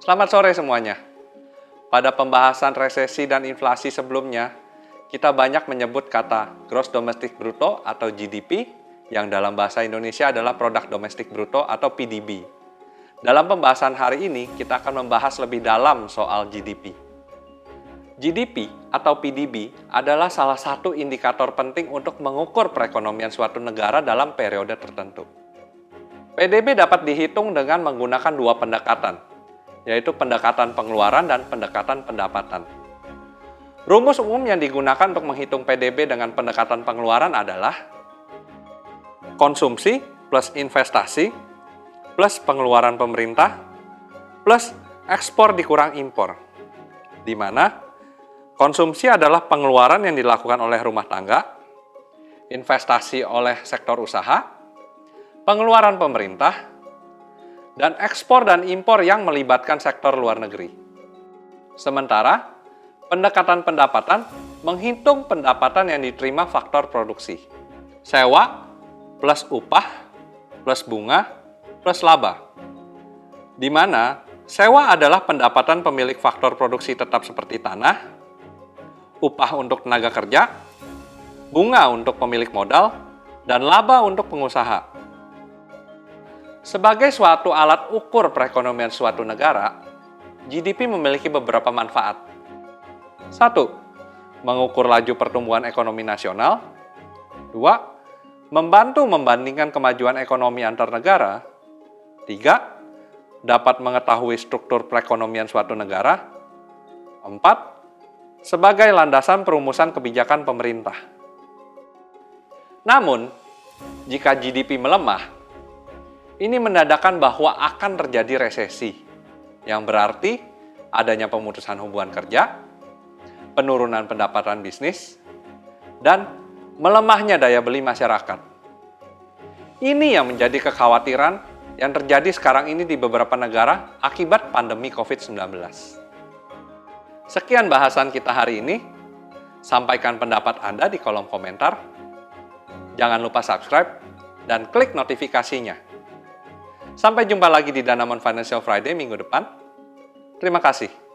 Selamat sore semuanya. Pada pembahasan resesi dan inflasi sebelumnya, kita banyak menyebut kata gross domestic bruto atau GDP yang dalam bahasa Indonesia adalah produk domestik bruto atau PDB. Dalam pembahasan hari ini, kita akan membahas lebih dalam soal GDP. GDP atau PDB adalah salah satu indikator penting untuk mengukur perekonomian suatu negara dalam periode tertentu. PDB dapat dihitung dengan menggunakan dua pendekatan, yaitu pendekatan pengeluaran dan pendekatan pendapatan. Rumus umum yang digunakan untuk menghitung PDB dengan pendekatan pengeluaran adalah konsumsi plus investasi plus pengeluaran pemerintah plus ekspor dikurang impor. Di mana konsumsi adalah pengeluaran yang dilakukan oleh rumah tangga, investasi oleh sektor usaha, pengeluaran pemerintah, dan ekspor dan impor yang melibatkan sektor luar negeri. Sementara, pendekatan pendapatan menghitung pendapatan yang diterima faktor produksi. Sewa plus upah plus bunga plus laba. Di mana sewa adalah pendapatan pemilik faktor produksi tetap seperti tanah, upah untuk tenaga kerja, bunga untuk pemilik modal, dan laba untuk pengusaha. Sebagai suatu alat ukur perekonomian suatu negara, GDP memiliki beberapa manfaat. Satu, mengukur laju pertumbuhan ekonomi nasional. Dua, membantu membandingkan kemajuan ekonomi antar negara. Tiga, dapat mengetahui struktur perekonomian suatu negara. Empat, sebagai landasan perumusan kebijakan pemerintah. Namun, jika GDP melemah, ini menandakan bahwa akan terjadi resesi, yang berarti adanya pemutusan hubungan kerja, penurunan pendapatan bisnis, dan melemahnya daya beli masyarakat. Ini yang menjadi kekhawatiran yang terjadi sekarang ini di beberapa negara akibat pandemi COVID-19. Sekian bahasan kita hari ini. Sampaikan pendapat Anda di kolom komentar. Jangan lupa subscribe dan klik notifikasinya Sampai jumpa lagi di Danamon Financial Friday minggu depan. Terima kasih.